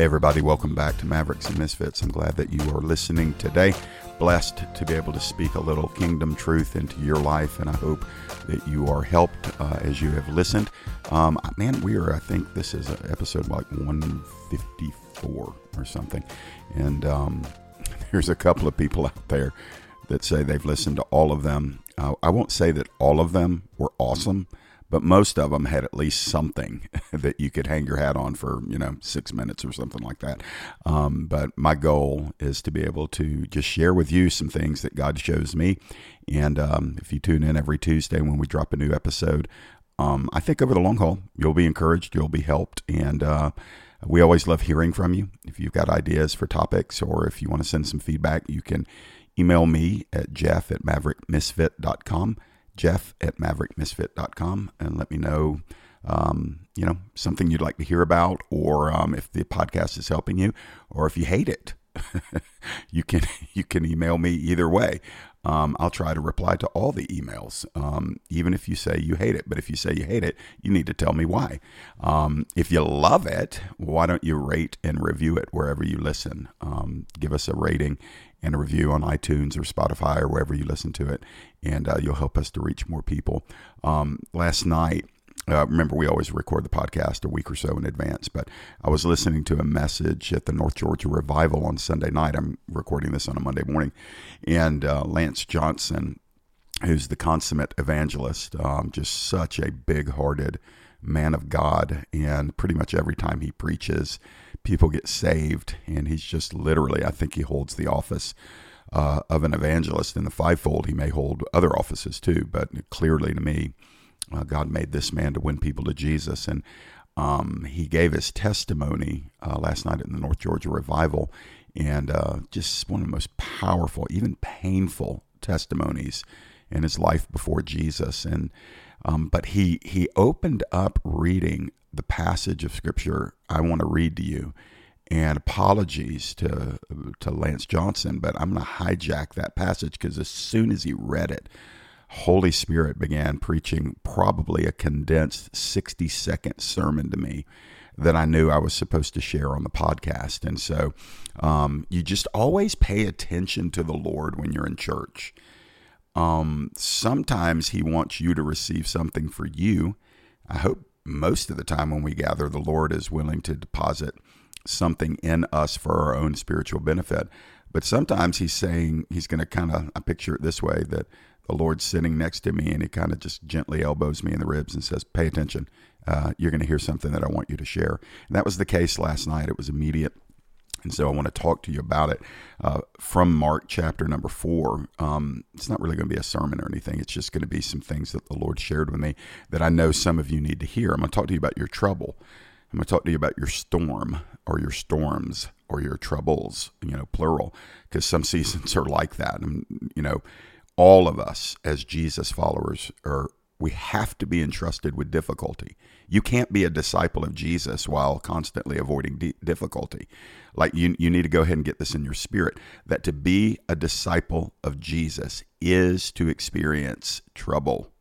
Everybody, welcome back to Mavericks and Misfits. I'm glad that you are listening today. Blessed to be able to speak a little kingdom truth into your life, and I hope that you are helped uh, as you have listened. Um, man, we are, I think this is episode like 154 or something. And um, there's a couple of people out there that say they've listened to all of them. Uh, I won't say that all of them were awesome but most of them had at least something that you could hang your hat on for you know six minutes or something like that. Um, but my goal is to be able to just share with you some things that god shows me. And um, if you tune in every tuesday when we drop a new episode um, i think over the long haul you'll be encouraged you'll be helped. And uh, we always love hearing from you. If you've got ideas for topics or if you want to send some feedback you can email me at jeff at maverickmisfit.com jeff at maverickmisfit.com and let me know, um, you know, something you'd like to hear about, or um, if the podcast is helping you, or if you hate it. you can you can email me either way. Um, I'll try to reply to all the emails, um, even if you say you hate it. But if you say you hate it, you need to tell me why. Um, if you love it, why don't you rate and review it wherever you listen? Um, give us a rating and a review on iTunes or Spotify or wherever you listen to it, and uh, you'll help us to reach more people. Um, last night, uh, remember, we always record the podcast a week or so in advance, but I was listening to a message at the North Georgia Revival on Sunday night. I'm recording this on a Monday morning, and uh, Lance Johnson, who's the consummate evangelist, um, just such a big hearted man of God. And pretty much every time he preaches, people get saved. And he's just literally, I think he holds the office uh, of an evangelist in the fivefold. He may hold other offices too, but clearly to me, uh, God made this man to win people to Jesus. And um, he gave his testimony uh, last night in the North Georgia Revival, and uh, just one of the most powerful, even painful testimonies in his life before Jesus. And um, but he he opened up reading the passage of scripture I want to read to you. And apologies to to Lance Johnson, but I'm going to hijack that passage because as soon as he read it, Holy Spirit began preaching probably a condensed 60 second sermon to me that I knew I was supposed to share on the podcast. And so um, you just always pay attention to the Lord when you're in church. Um, sometimes He wants you to receive something for you. I hope most of the time when we gather, the Lord is willing to deposit something in us for our own spiritual benefit. But sometimes He's saying He's going to kind of, I picture it this way that the Lord's sitting next to me and He kind of just gently elbows me in the ribs and says, Pay attention. Uh, you're going to hear something that I want you to share. And that was the case last night. It was immediate. And so I want to talk to you about it uh, from Mark chapter number four. Um, it's not really going to be a sermon or anything. It's just going to be some things that the Lord shared with me that I know some of you need to hear. I'm going to talk to you about your trouble. I'm going to talk to you about your storm or your storms or your troubles, you know, plural, because some seasons are like that. And, you know, all of us as Jesus followers are we have to be entrusted with difficulty. You can't be a disciple of Jesus while constantly avoiding difficulty. Like you, you need to go ahead and get this in your spirit that to be a disciple of Jesus is to experience trouble.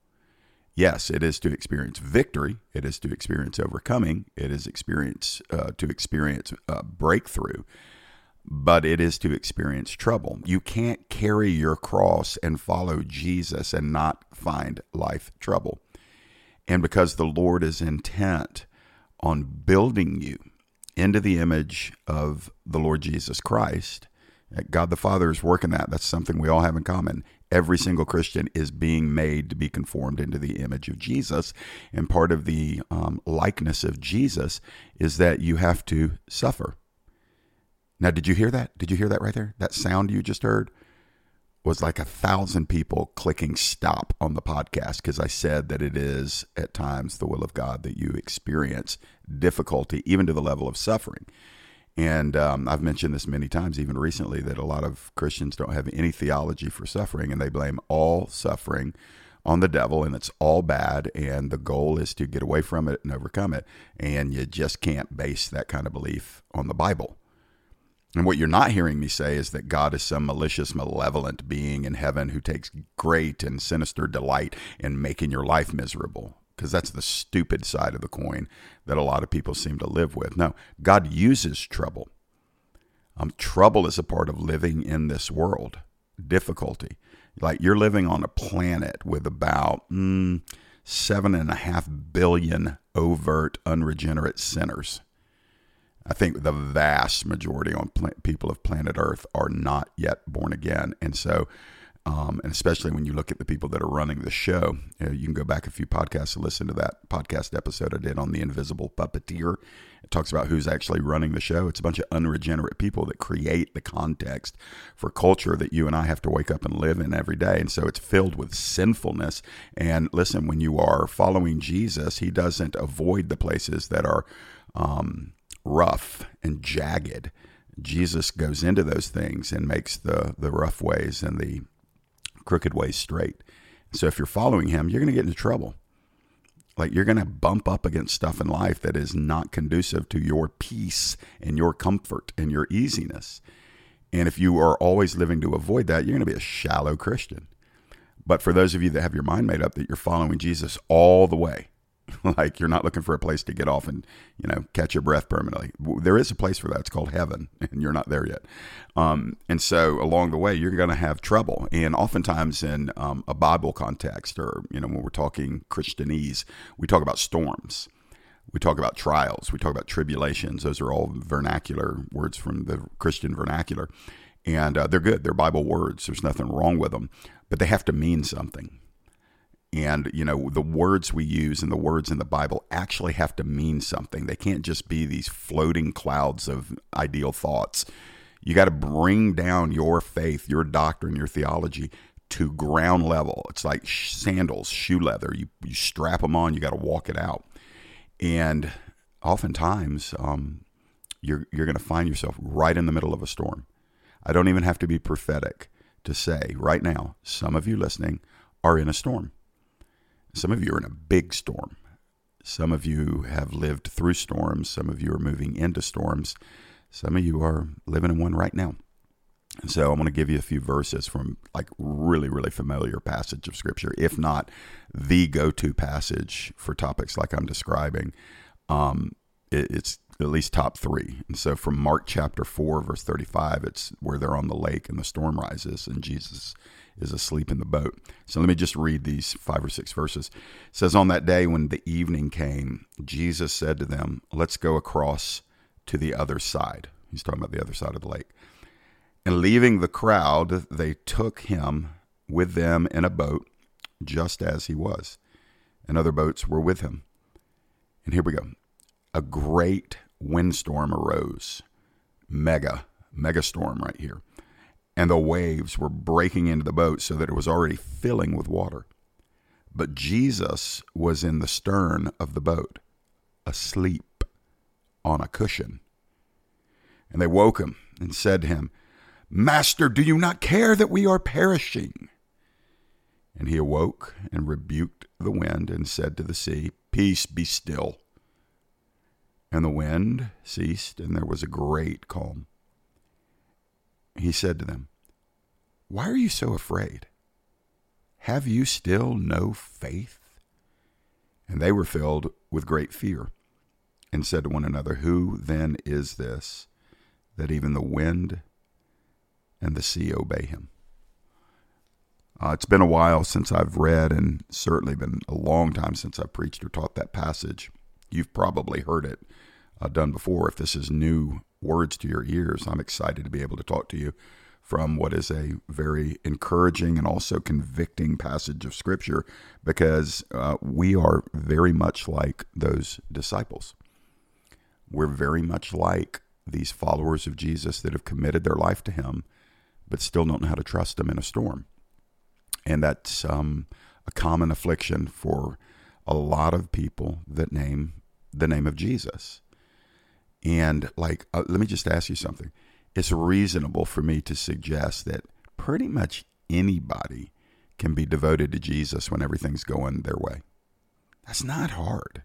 Yes, it is to experience victory. It is to experience overcoming. It is experience uh, to experience uh, breakthrough but it is to experience trouble. You can't carry your cross and follow Jesus and not find life trouble. And because the Lord is intent on building you into the image of the Lord Jesus Christ, God the Father is working that. That's something we all have in common. Every single Christian is being made to be conformed into the image of Jesus. And part of the um, likeness of Jesus is that you have to suffer. Now, did you hear that? Did you hear that right there? That sound you just heard was like a thousand people clicking stop on the podcast because I said that it is at times the will of God that you experience difficulty, even to the level of suffering. And um, I've mentioned this many times, even recently, that a lot of Christians don't have any theology for suffering and they blame all suffering on the devil and it's all bad. And the goal is to get away from it and overcome it. And you just can't base that kind of belief on the Bible. And what you're not hearing me say is that God is some malicious, malevolent being in heaven who takes great and sinister delight in making your life miserable. Because that's the stupid side of the coin that a lot of people seem to live with. No, God uses trouble. Um, trouble is a part of living in this world, difficulty. Like you're living on a planet with about mm, seven and a half billion overt, unregenerate sinners. I think the vast majority on pl- people of planet Earth are not yet born again, and so um, and especially when you look at the people that are running the show, you, know, you, can go back a few podcasts and listen to that podcast episode I did on the invisible puppeteer. It talks about who's actually running the show. It's a bunch of unregenerate people that create the context for culture that you and I have to wake up and live in every day. And so it's filled with sinfulness. And listen, when you are following Jesus, he doesn't avoid the places that are um, rough and jagged. Jesus goes into those things and makes the the rough ways and the crooked ways straight. So if you're following him, you're going to get into trouble. Like you're going to bump up against stuff in life that is not conducive to your peace and your comfort and your easiness. And if you are always living to avoid that, you're going to be a shallow Christian. But for those of you that have your mind made up that you're following Jesus all the way, like you're not looking for a place to get off and you know catch your breath permanently. There is a place for that. It's called heaven, and you're not there yet. Um, and so along the way, you're going to have trouble. And oftentimes in um, a Bible context, or you know when we're talking Christianese, we talk about storms. We talk about trials. We talk about tribulations. Those are all vernacular words from the Christian vernacular. And uh, they're good. They're Bible words. There's nothing wrong with them. But they have to mean something and you know the words we use and the words in the bible actually have to mean something. They can't just be these floating clouds of ideal thoughts. You got to bring down your faith your doctrine your theology to ground level. It's like sandals shoe leather. You, you strap them on you got to walk it out. And oftentimes um, you're, you're going to find yourself right in the middle of a storm. I don't even have to be prophetic to say right now some of you listening are in a storm some of you are in a big storm. Some of you have lived through storms. Some of you are moving into storms. Some of you are living in one right now. And so I'm going to give you a few verses from like really, really familiar passage of scripture, if not the go-to passage for topics like I'm describing. Um, it, it's at least top three. And so from Mark chapter 4, verse 35, it's where they're on the lake and the storm rises and Jesus is asleep in the boat. So let me just read these five or six verses. It says, On that day when the evening came, Jesus said to them, Let's go across to the other side. He's talking about the other side of the lake. And leaving the crowd, they took him with them in a boat, just as he was. And other boats were with him. And here we go. A great windstorm arose. Mega, mega storm right here and the waves were breaking into the boat so that it was already filling with water. But Jesus was in the stern of the boat, asleep on a cushion. And they woke him and said to him, Master, do you not care that we are perishing? And he awoke and rebuked the wind and said to the sea, Peace, be still. And the wind ceased, and there was a great calm. He said to them, why are you so afraid? Have you still no faith? And they were filled with great fear and said to one another, Who then is this that even the wind and the sea obey him? Uh, it's been a while since I've read, and certainly been a long time since I've preached or taught that passage. You've probably heard it uh, done before. If this is new words to your ears, I'm excited to be able to talk to you from what is a very encouraging and also convicting passage of Scripture because uh, we are very much like those disciples. We're very much like these followers of Jesus that have committed their life to Him, but still don't know how to trust Him in a storm. And that's um, a common affliction for a lot of people that name the name of Jesus. And like, uh, let me just ask you something it's reasonable for me to suggest that pretty much anybody can be devoted to Jesus when everything's going their way. That's not hard.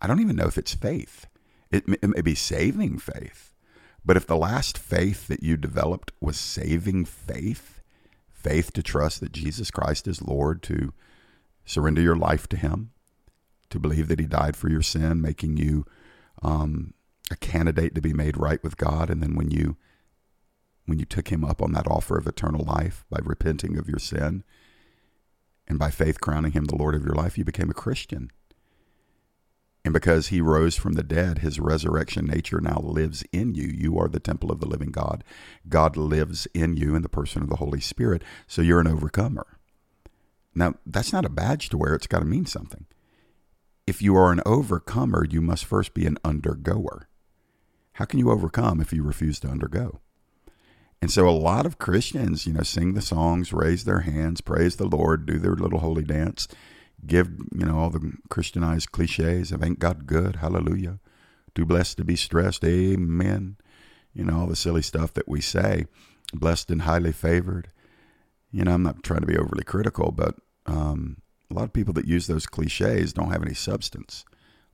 I don't even know if it's faith. It, it may be saving faith. But if the last faith that you developed was saving faith, faith to trust that Jesus Christ is Lord, to surrender your life to Him, to believe that He died for your sin, making you um, a candidate to be made right with God. And then when you when you took Him up on that offer of eternal life by repenting of your sin and by faith crowning Him the Lord of your life, you became a Christian. And because he rose from the dead, his resurrection nature now lives in you. You are the temple of the living God. God lives in you in the person of the Holy Spirit. So you're an overcomer. Now, that's not a badge to wear, it's got to mean something. If you are an overcomer, you must first be an undergoer. How can you overcome if you refuse to undergo? And so a lot of Christians, you know, sing the songs, raise their hands, praise the Lord, do their little holy dance, give, you know, all the Christianized cliches of ain't God good, hallelujah, too blessed to be stressed, amen. You know, all the silly stuff that we say, blessed and highly favored. You know, I'm not trying to be overly critical, but um, a lot of people that use those cliches don't have any substance.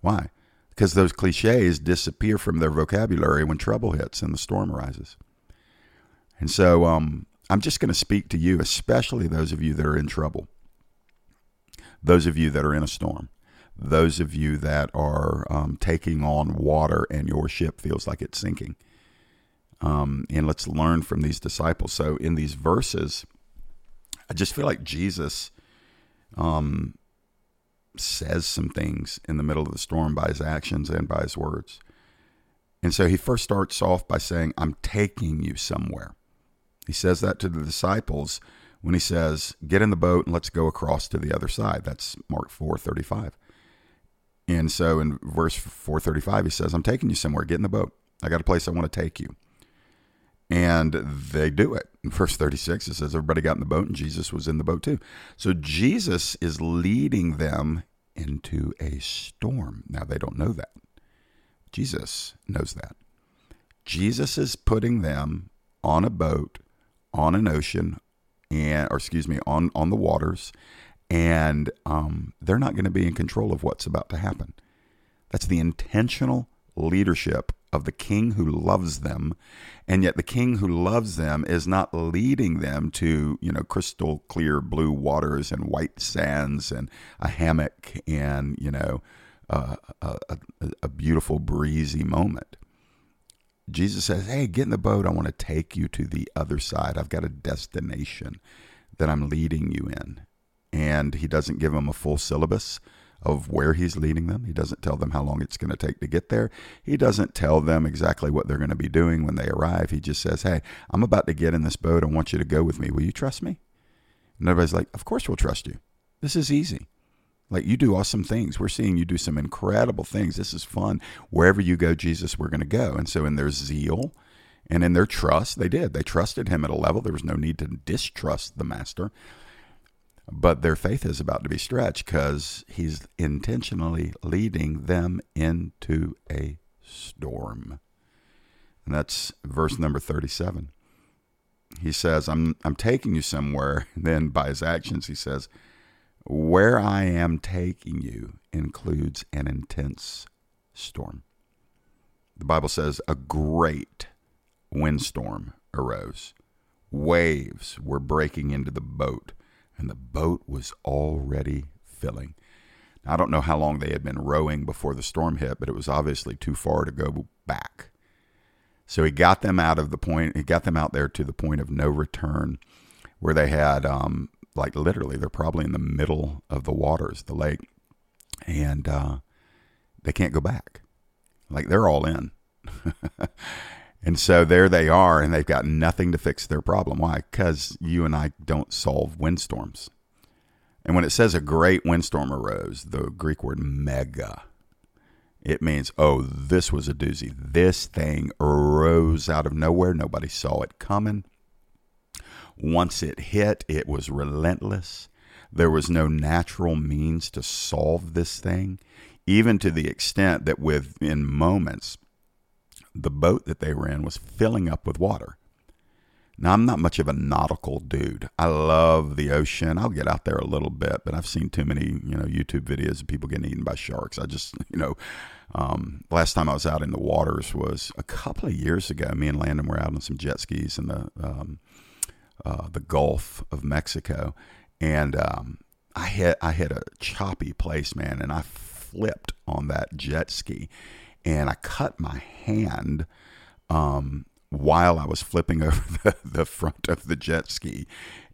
Why? Because those cliches disappear from their vocabulary when trouble hits and the storm arises. And so um, I'm just going to speak to you, especially those of you that are in trouble those of you that are in a storm, those of you that are um, taking on water and your ship feels like it's sinking. Um, and let's learn from these disciples. So, in these verses, I just feel like Jesus um, says some things in the middle of the storm by his actions and by his words. And so he first starts off by saying, I'm taking you somewhere. He says that to the disciples when he says, "Get in the boat and let's go across to the other side." That's Mark 4:35. And so in verse 435 he says, "I'm taking you somewhere. Get in the boat. I got a place I want to take you." And they do it. In verse 36 it says everybody got in the boat and Jesus was in the boat too. So Jesus is leading them into a storm. Now they don't know that. Jesus knows that. Jesus is putting them on a boat on an ocean and or excuse me on on the waters and um, they're not going to be in control of what's about to happen that's the intentional leadership of the king who loves them and yet the king who loves them is not leading them to you know crystal clear blue waters and white sands and a hammock and you know uh, a, a, a beautiful breezy moment Jesus says, Hey, get in the boat. I want to take you to the other side. I've got a destination that I'm leading you in. And he doesn't give them a full syllabus of where he's leading them. He doesn't tell them how long it's going to take to get there. He doesn't tell them exactly what they're going to be doing when they arrive. He just says, Hey, I'm about to get in this boat. I want you to go with me. Will you trust me? And everybody's like, Of course we'll trust you. This is easy. Like you do awesome things. We're seeing you do some incredible things. This is fun. Wherever you go, Jesus, we're going to go. And so, in their zeal and in their trust, they did. They trusted him at a level. There was no need to distrust the master. But their faith is about to be stretched because he's intentionally leading them into a storm. And that's verse number 37. He says, I'm, I'm taking you somewhere. Then by his actions, he says, where I am taking you includes an intense storm. The Bible says a great windstorm arose. Waves were breaking into the boat, and the boat was already filling. I don't know how long they had been rowing before the storm hit, but it was obviously too far to go back. So he got them out of the point, he got them out there to the point of no return, where they had um, like literally, they're probably in the middle of the waters, the lake, and uh, they can't go back. Like they're all in. and so there they are, and they've got nothing to fix their problem. Why? Because you and I don't solve windstorms. And when it says a great windstorm arose, the Greek word mega, it means, oh, this was a doozy. This thing arose out of nowhere. Nobody saw it coming. Once it hit, it was relentless. There was no natural means to solve this thing, even to the extent that within moments, the boat that they were in was filling up with water. Now, I'm not much of a nautical dude. I love the ocean. I'll get out there a little bit, but I've seen too many, you know, YouTube videos of people getting eaten by sharks. I just, you know, um, last time I was out in the waters was a couple of years ago. Me and Landon were out on some jet skis in the um, uh, the Gulf of Mexico, and um, I hit I hit a choppy place, man, and I flipped on that jet ski, and I cut my hand um, while I was flipping over the, the front of the jet ski.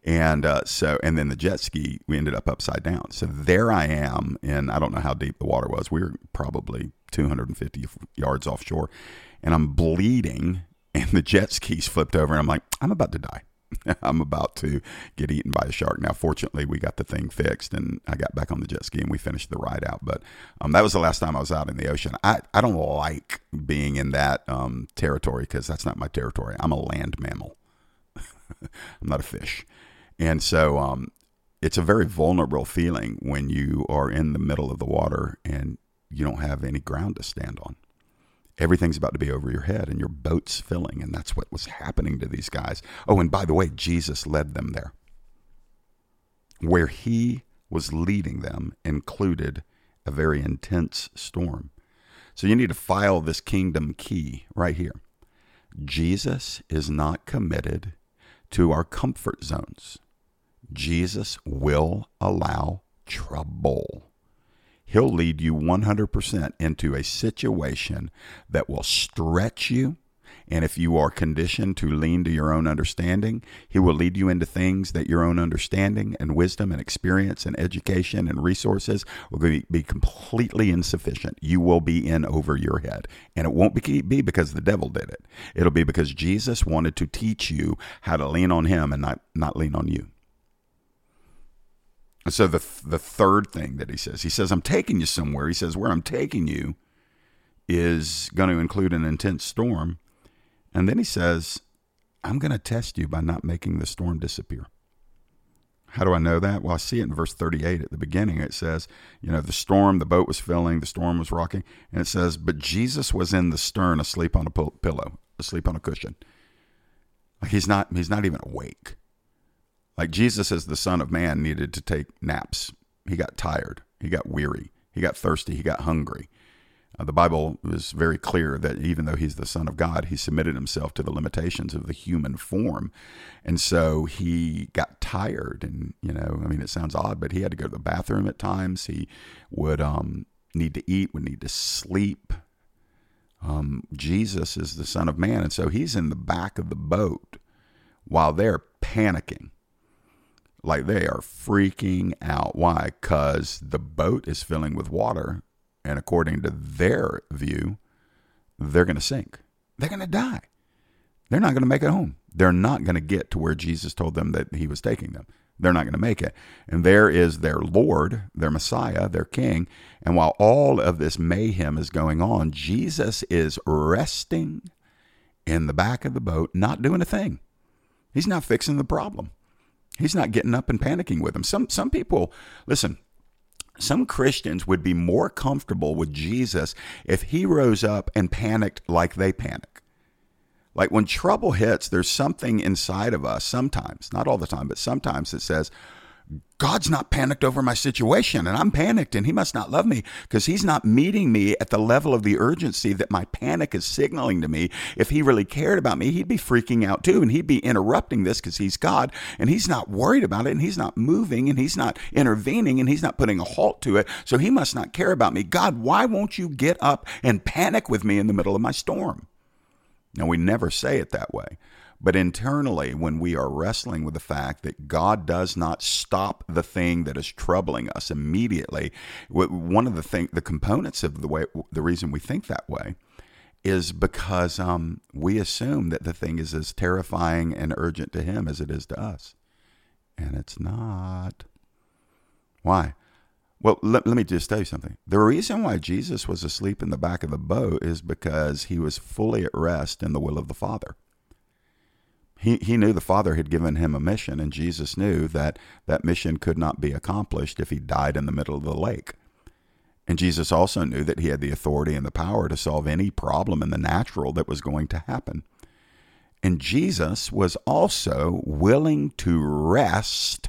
And uh, so, and then the jet ski, we ended up upside down. So there I am, and I don't know how deep the water was. We were probably 250 yards offshore, and I'm bleeding, and the jet skis flipped over, and I'm like, I'm about to die. I'm about to get eaten by a shark. Now, fortunately, we got the thing fixed and I got back on the jet ski and we finished the ride out. But um, that was the last time I was out in the ocean. I, I don't like being in that um, territory because that's not my territory. I'm a land mammal, I'm not a fish. And so um, it's a very vulnerable feeling when you are in the middle of the water and you don't have any ground to stand on everything's about to be over your head and your boat's filling. And that's what was happening to these guys. Oh, and by the way, Jesus led them there. Where he was leading them included a very intense storm. So you need to file this kingdom key right here. Jesus is not committed to our comfort zones. Jesus will allow trouble. He'll lead you 100% into a situation that will stretch you. And if you are conditioned to lean to your own understanding, He will lead you into things that your own understanding and wisdom and experience and education and resources will be completely insufficient. You will be in over your head. And it won't be because the devil did it, it'll be because Jesus wanted to teach you how to lean on Him and not, not lean on you. So the the third thing that he says, he says, "I'm taking you somewhere." He says, "Where I'm taking you is going to include an intense storm," and then he says, "I'm going to test you by not making the storm disappear." How do I know that? Well, I see it in verse 38 at the beginning. It says, you know, the storm, the boat was filling, the storm was rocking, and it says, "But Jesus was in the stern, asleep on a pillow, asleep on a cushion." Like he's not, he's not even awake. Like Jesus, as the Son of Man, needed to take naps. He got tired. He got weary. He got thirsty. He got hungry. Uh, the Bible is very clear that even though he's the Son of God, he submitted himself to the limitations of the human form. And so he got tired. And, you know, I mean, it sounds odd, but he had to go to the bathroom at times. He would um, need to eat, would need to sleep. Um, Jesus is the Son of Man. And so he's in the back of the boat while they're panicking like they are freaking out. Why? Because the boat is filling with water. And according to their view, they're going to sink. They're going to die. They're not going to make it home. They're not going to get to where Jesus told them that he was taking them. They're not going to make it. And there is their Lord, their Messiah, their King. And while all of this mayhem is going on, Jesus is resting in the back of the boat, not doing a thing. He's not fixing the problem. He's not getting up and panicking with them. Some some people, listen, some Christians would be more comfortable with Jesus if he rose up and panicked like they panic. Like when trouble hits, there's something inside of us sometimes, not all the time, but sometimes that says, God's not panicked over my situation, and I'm panicked, and He must not love me because He's not meeting me at the level of the urgency that my panic is signaling to me. If He really cared about me, He'd be freaking out too, and He'd be interrupting this because He's God, and He's not worried about it, and He's not moving, and He's not intervening, and He's not putting a halt to it. So He must not care about me. God, why won't you get up and panic with me in the middle of my storm? Now, we never say it that way. But internally, when we are wrestling with the fact that God does not stop the thing that is troubling us immediately, one of the thing, the components of the way, the reason we think that way, is because um, we assume that the thing is as terrifying and urgent to Him as it is to us, and it's not. Why? Well, let, let me just tell you something. The reason why Jesus was asleep in the back of the boat is because he was fully at rest in the will of the Father. He, he knew the Father had given him a mission, and Jesus knew that that mission could not be accomplished if he died in the middle of the lake. And Jesus also knew that he had the authority and the power to solve any problem in the natural that was going to happen. And Jesus was also willing to rest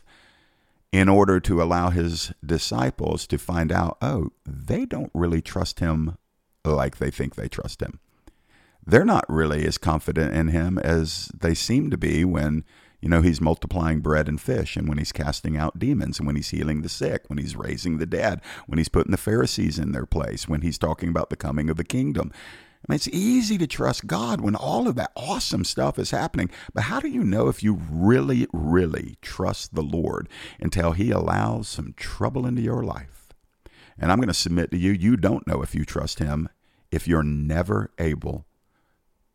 in order to allow his disciples to find out oh, they don't really trust him like they think they trust him they're not really as confident in him as they seem to be when You know, he's multiplying bread and fish, and when he's casting out demons, and when he's healing the sick, when he's raising the dead, when he's putting the Pharisees in their place, when he's talking about the coming of the kingdom. I mean, it's easy to trust God when all of that awesome stuff is happening. But how do you know if you really, really trust the Lord until He allows some trouble into your life? And I'm going to submit to you, you don't know if you trust Him if you're never able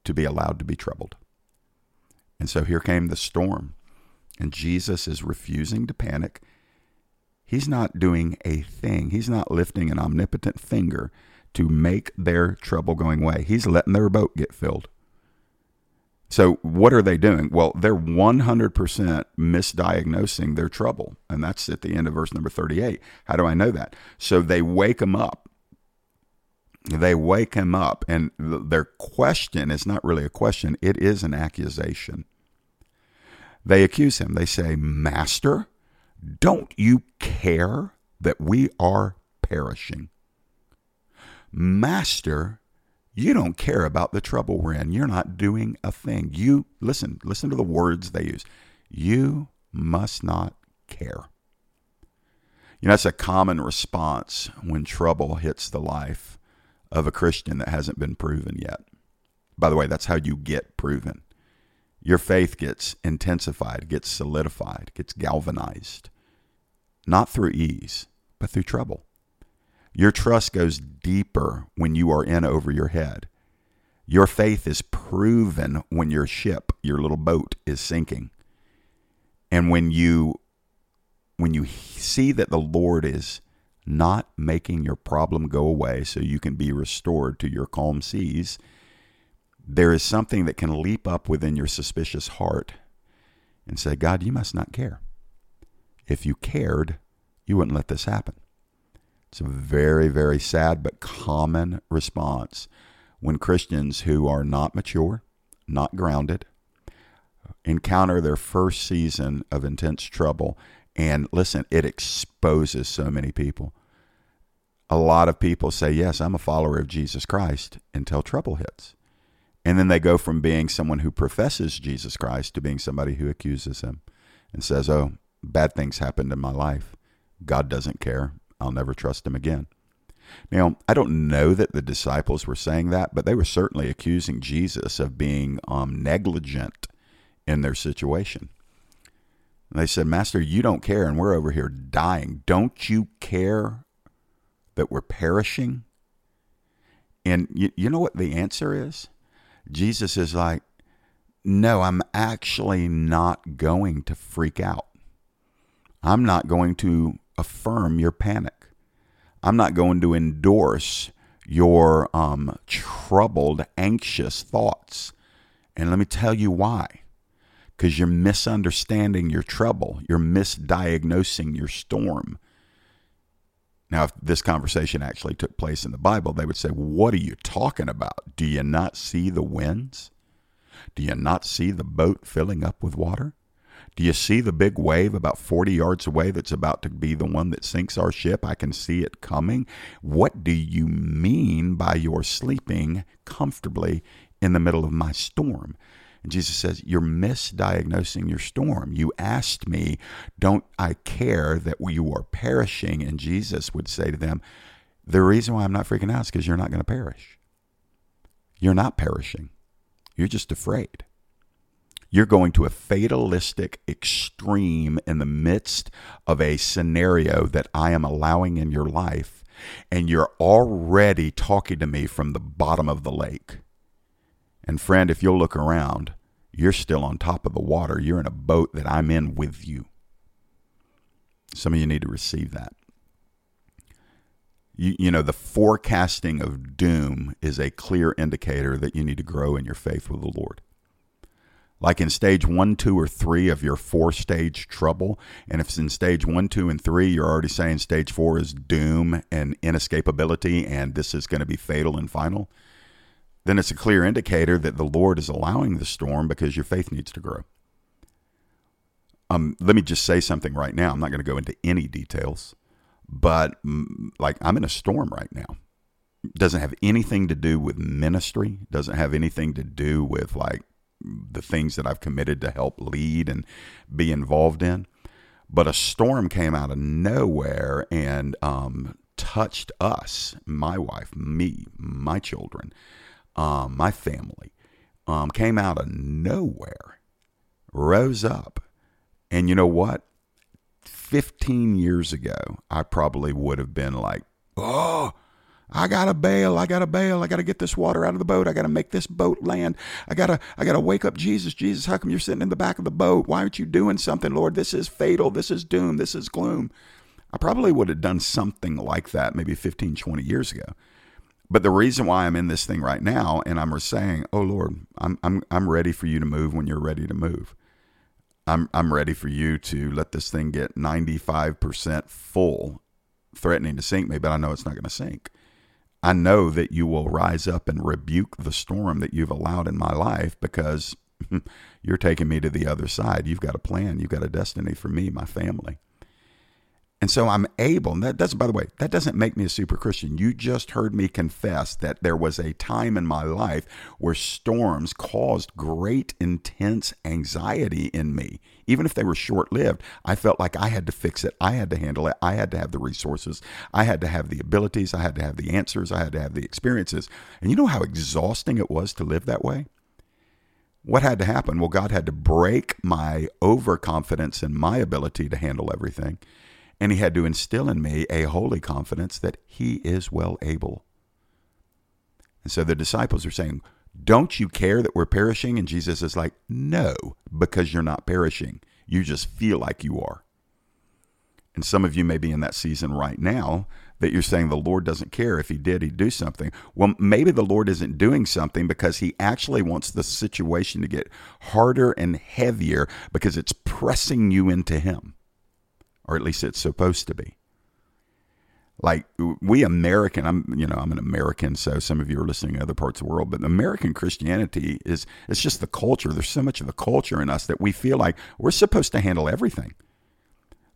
to be allowed to be troubled. And so here came the storm, and Jesus is refusing to panic. He's not doing a thing, He's not lifting an omnipotent finger to make their trouble going away. He's letting their boat get filled. So, what are they doing? Well, they're 100% misdiagnosing their trouble. And that's at the end of verse number 38. How do I know that? So, they wake them up. They wake him up, and their question is not really a question, it is an accusation. They accuse him. They say, Master, don't you care that we are perishing? Master, you don't care about the trouble we're in. You're not doing a thing. You, listen, listen to the words they use. You must not care. You know, that's a common response when trouble hits the life of a Christian that hasn't been proven yet. By the way, that's how you get proven. Your faith gets intensified, gets solidified, gets galvanized, not through ease, but through trouble. Your trust goes deeper when you are in over your head. Your faith is proven when your ship, your little boat is sinking. And when you when you see that the Lord is not making your problem go away so you can be restored to your calm seas, there is something that can leap up within your suspicious heart and say, God, you must not care. If you cared, you wouldn't let this happen. It's a very, very sad but common response when Christians who are not mature, not grounded, encounter their first season of intense trouble. And listen, it exposes so many people. A lot of people say, Yes, I'm a follower of Jesus Christ until trouble hits. And then they go from being someone who professes Jesus Christ to being somebody who accuses him and says, Oh, bad things happened in my life. God doesn't care. I'll never trust him again. Now, I don't know that the disciples were saying that, but they were certainly accusing Jesus of being um, negligent in their situation. And they said, Master, you don't care, and we're over here dying. Don't you care that we're perishing? And you, you know what the answer is? Jesus is like, No, I'm actually not going to freak out. I'm not going to affirm your panic. I'm not going to endorse your um, troubled, anxious thoughts. And let me tell you why. Because you're misunderstanding your trouble, you're misdiagnosing your storm. Now, if this conversation actually took place in the Bible, they would say, What are you talking about? Do you not see the winds? Do you not see the boat filling up with water? Do you see the big wave about 40 yards away that's about to be the one that sinks our ship? I can see it coming. What do you mean by your sleeping comfortably in the middle of my storm? And Jesus says, You're misdiagnosing your storm. You asked me, Don't I care that you are perishing? And Jesus would say to them, The reason why I'm not freaking out is because you're not going to perish. You're not perishing, you're just afraid. You're going to a fatalistic extreme in the midst of a scenario that I am allowing in your life, and you're already talking to me from the bottom of the lake. And friend, if you'll look around, you're still on top of the water. You're in a boat that I'm in with you. Some of you need to receive that. You, you know, the forecasting of doom is a clear indicator that you need to grow in your faith with the Lord like in stage one, two, or three of your four stage trouble. And if it's in stage one, two, and three, you're already saying stage four is doom and inescapability, and this is going to be fatal and final, then it's a clear indicator that the Lord is allowing the storm because your faith needs to grow. Um, let me just say something right now. I'm not going to go into any details, but mm, like I'm in a storm right now. Doesn't have anything to do with ministry. Doesn't have anything to do with like the things that I've committed to help lead and be involved in. But a storm came out of nowhere and um, touched us, my wife, me, my children, um, my family, um, came out of nowhere, rose up. And you know what? 15 years ago, I probably would have been like, oh, I gotta bail. I gotta bail. I gotta get this water out of the boat. I gotta make this boat land. I gotta, I gotta wake up Jesus. Jesus, how come you're sitting in the back of the boat? Why aren't you doing something, Lord? This is fatal. This is doom. This is gloom. I probably would have done something like that maybe 15, 20 years ago. But the reason why I'm in this thing right now and I'm saying, "Oh Lord, I'm I'm I'm ready for you to move when you're ready to move." I'm I'm ready for you to let this thing get 95% full, threatening to sink me, but I know it's not going to sink. I know that you will rise up and rebuke the storm that you've allowed in my life because you're taking me to the other side. You've got a plan, you've got a destiny for me, my family. And so I'm able, and that doesn't, by the way, that doesn't make me a super Christian. You just heard me confess that there was a time in my life where storms caused great, intense anxiety in me. Even if they were short lived, I felt like I had to fix it. I had to handle it. I had to have the resources. I had to have the abilities. I had to have the answers. I had to have the experiences. And you know how exhausting it was to live that way? What had to happen? Well, God had to break my overconfidence in my ability to handle everything and he had to instill in me a holy confidence that he is well able. And so the disciples are saying, Don't you care that we're perishing? And Jesus is like, No, because you're not perishing. You just feel like you are. And some of you may be in that season right now that you're saying the Lord doesn't care. If He did, He'd do something. Well, maybe the Lord isn't doing something because He actually wants the situation to get harder and heavier because it's pressing you into Him or at least it's supposed to be. Like we American, I'm you know I'm an American, so some of you are listening in other parts of the world, but American Christianity is it's just the culture. There's so much of the culture in us that we feel like we're supposed to handle everything.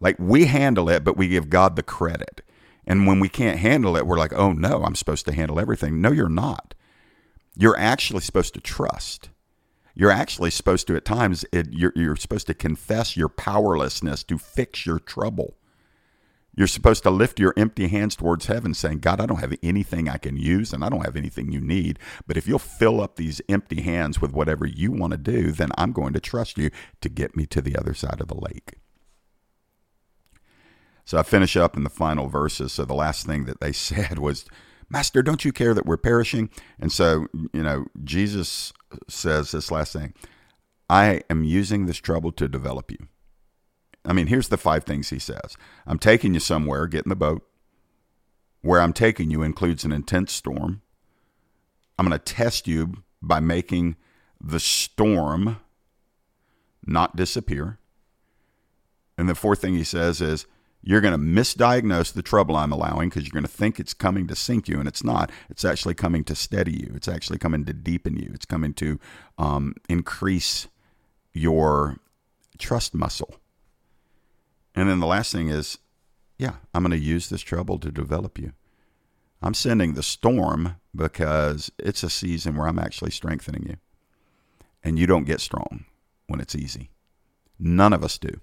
Like we handle it, but we give God the credit. And when we can't handle it, we're like, oh no, I'm supposed to handle everything. No, you're not. You're actually supposed to trust you're actually supposed to at times it, you're, you're supposed to confess your powerlessness to fix your trouble. You're supposed to lift your empty hands towards heaven saying god i don't have anything i can use and i don't have anything you need but if you'll fill up these empty hands with whatever you want to do then i'm going to trust you to get me to the other side of the lake. So i finish up in the final verses. So the last thing that they said was Master, don't you care that we're perishing? And so, you know, Jesus says this last thing I am using this trouble to develop you. I mean, here's the five things he says I'm taking you somewhere, get in the boat. Where I'm taking you includes an intense storm. I'm going to test you by making the storm not disappear. And the fourth thing he says is, you're going to misdiagnose the trouble I'm allowing because you're going to think it's coming to sink you, and it's not. It's actually coming to steady you. It's actually coming to deepen you. It's coming to um, increase your trust muscle. And then the last thing is, yeah, I'm going to use this trouble to develop you. I'm sending the storm because it's a season where I'm actually strengthening you. And you don't get strong when it's easy. None of us do.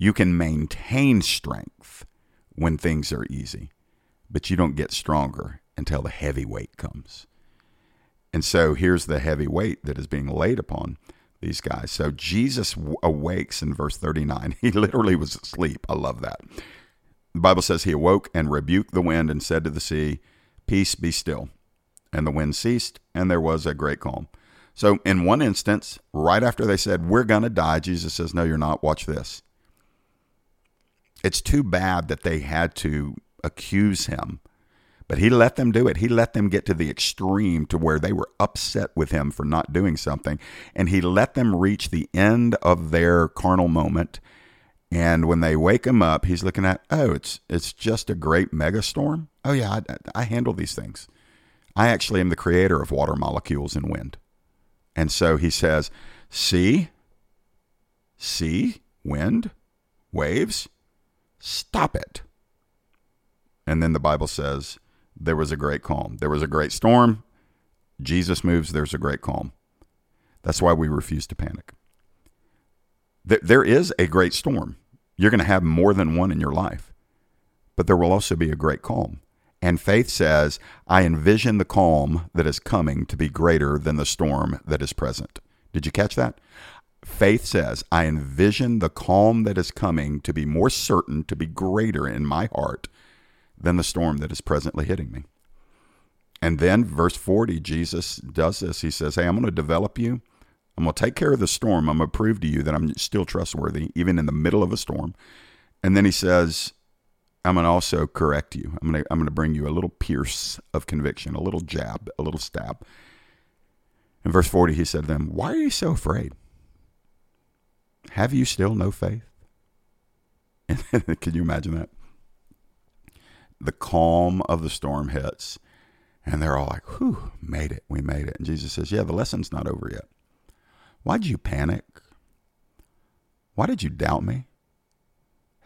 You can maintain strength when things are easy, but you don't get stronger until the heavy weight comes. And so here's the heavy weight that is being laid upon these guys. So Jesus awakes in verse 39. He literally was asleep. I love that. The Bible says he awoke and rebuked the wind and said to the sea, Peace be still. And the wind ceased, and there was a great calm. So, in one instance, right after they said, We're going to die, Jesus says, No, you're not. Watch this it's too bad that they had to accuse him. But he let them do it. He let them get to the extreme to where they were upset with him for not doing something. And he let them reach the end of their carnal moment. And when they wake him up, he's looking at, oh, it's it's just a great megastorm. Oh yeah, I, I handle these things. I actually am the creator of water molecules and wind. And so he says, see, see, wind, waves, Stop it. And then the Bible says, there was a great calm. There was a great storm. Jesus moves, there's a great calm. That's why we refuse to panic. There is a great storm. You're going to have more than one in your life, but there will also be a great calm. And faith says, I envision the calm that is coming to be greater than the storm that is present. Did you catch that? Faith says, I envision the calm that is coming to be more certain, to be greater in my heart than the storm that is presently hitting me. And then, verse 40, Jesus does this. He says, Hey, I'm going to develop you. I'm going to take care of the storm. I'm going to prove to you that I'm still trustworthy, even in the middle of a storm. And then he says, I'm going to also correct you. I'm going to, I'm going to bring you a little pierce of conviction, a little jab, a little stab. In verse 40, he said to them, Why are you so afraid? Have you still no faith? Can you imagine that? The calm of the storm hits, and they're all like, Whew, made it. We made it. And Jesus says, Yeah, the lesson's not over yet. Why did you panic? Why did you doubt me?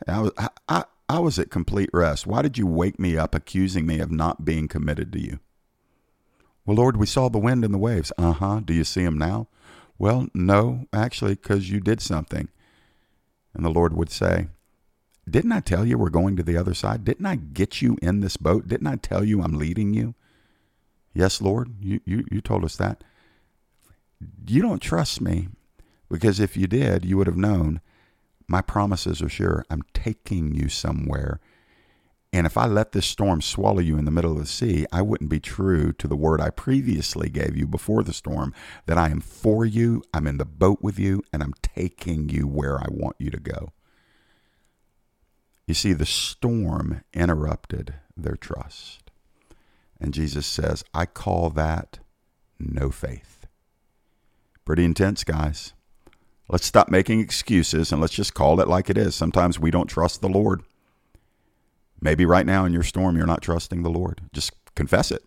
I was, I, I, I was at complete rest. Why did you wake me up accusing me of not being committed to you? Well, Lord, we saw the wind and the waves. Uh huh. Do you see them now? Well, no, actually, because you did something. And the Lord would say, Didn't I tell you we're going to the other side? Didn't I get you in this boat? Didn't I tell you I'm leading you? Yes, Lord, you, you, you told us that. You don't trust me because if you did, you would have known my promises are sure. I'm taking you somewhere. And if I let this storm swallow you in the middle of the sea, I wouldn't be true to the word I previously gave you before the storm that I am for you, I'm in the boat with you, and I'm taking you where I want you to go. You see, the storm interrupted their trust. And Jesus says, I call that no faith. Pretty intense, guys. Let's stop making excuses and let's just call it like it is. Sometimes we don't trust the Lord. Maybe right now in your storm, you're not trusting the Lord. Just confess it.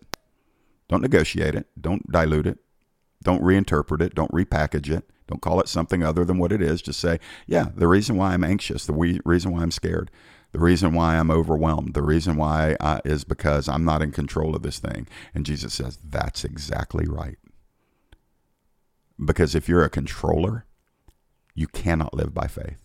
Don't negotiate it. Don't dilute it. Don't reinterpret it. Don't repackage it. Don't call it something other than what it is. Just say, yeah, the reason why I'm anxious, the reason why I'm scared, the reason why I'm overwhelmed, the reason why I, is because I'm not in control of this thing. And Jesus says, that's exactly right. Because if you're a controller, you cannot live by faith.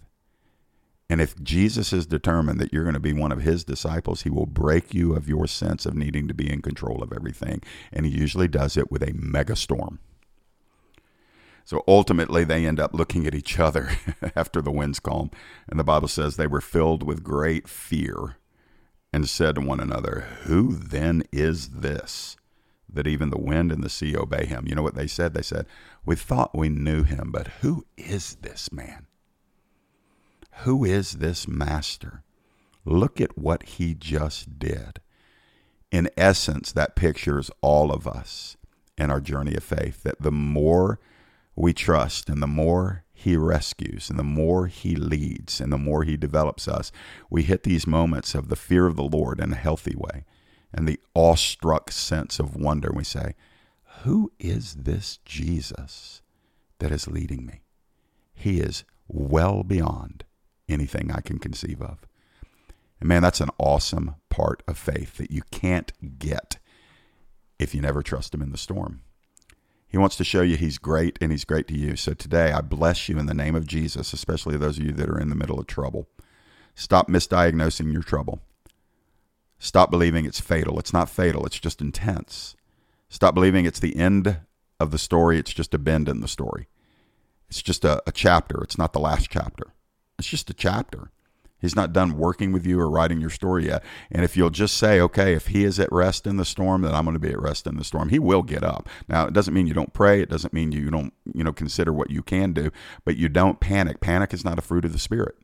And if Jesus is determined that you're going to be one of his disciples, he will break you of your sense of needing to be in control of everything. And he usually does it with a mega storm. So ultimately, they end up looking at each other after the winds calm. And the Bible says they were filled with great fear and said to one another, Who then is this that even the wind and the sea obey him. You know what they said? They said, We thought we knew him, but who is this man? Who is this master? Look at what he just did. In essence, that pictures all of us in our journey of faith that the more we trust and the more he rescues and the more he leads and the more he develops us, we hit these moments of the fear of the Lord in a healthy way and the awestruck sense of wonder. We say, Who is this Jesus that is leading me? He is well beyond anything I can conceive of. And man, that's an awesome part of faith that you can't get if you never trust Him in the storm. He wants to show you He's great and He's great to you. So today, I bless you in the name of Jesus, especially those of you that are in the middle of trouble. Stop misdiagnosing your trouble. Stop believing it's fatal. It's not fatal, it's just intense. Stop believing it's the end of the story, it's just a bend in the story. It's just a, a chapter, it's not the last chapter. It's just a chapter. He's not done working with you or writing your story yet. And if you'll just say, okay, if he is at rest in the storm, then I'm going to be at rest in the storm. He will get up. Now, it doesn't mean you don't pray. It doesn't mean you don't, you know, consider what you can do, but you don't panic. Panic is not a fruit of the spirit.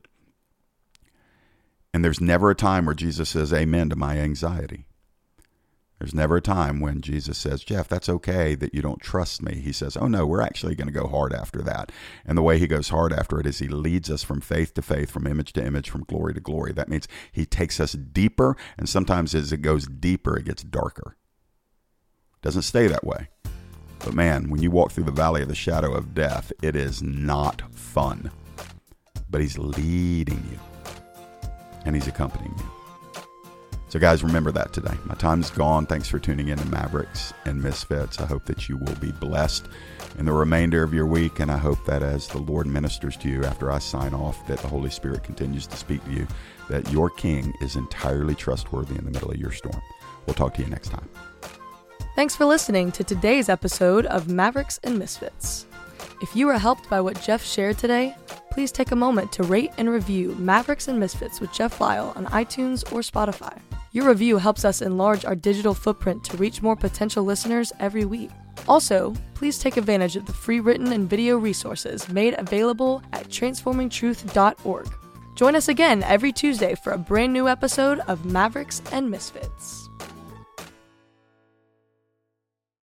And there's never a time where Jesus says amen to my anxiety. There's never a time when Jesus says, Jeff, that's okay that you don't trust me. He says, Oh, no, we're actually going to go hard after that. And the way he goes hard after it is he leads us from faith to faith, from image to image, from glory to glory. That means he takes us deeper. And sometimes as it goes deeper, it gets darker. It doesn't stay that way. But man, when you walk through the valley of the shadow of death, it is not fun. But he's leading you and He's accompanying you. So, guys, remember that today. My time's gone. Thanks for tuning in to Mavericks and Misfits. I hope that you will be blessed in the remainder of your week, and I hope that as the Lord ministers to you after I sign off, that the Holy Spirit continues to speak to you, that your King is entirely trustworthy in the middle of your storm. We'll talk to you next time. Thanks for listening to today's episode of Mavericks and Misfits. If you were helped by what Jeff shared today, please take a moment to rate and review Mavericks and Misfits with Jeff Lyle on iTunes or Spotify. Your review helps us enlarge our digital footprint to reach more potential listeners every week. Also, please take advantage of the free written and video resources made available at transformingtruth.org. Join us again every Tuesday for a brand new episode of Mavericks and Misfits.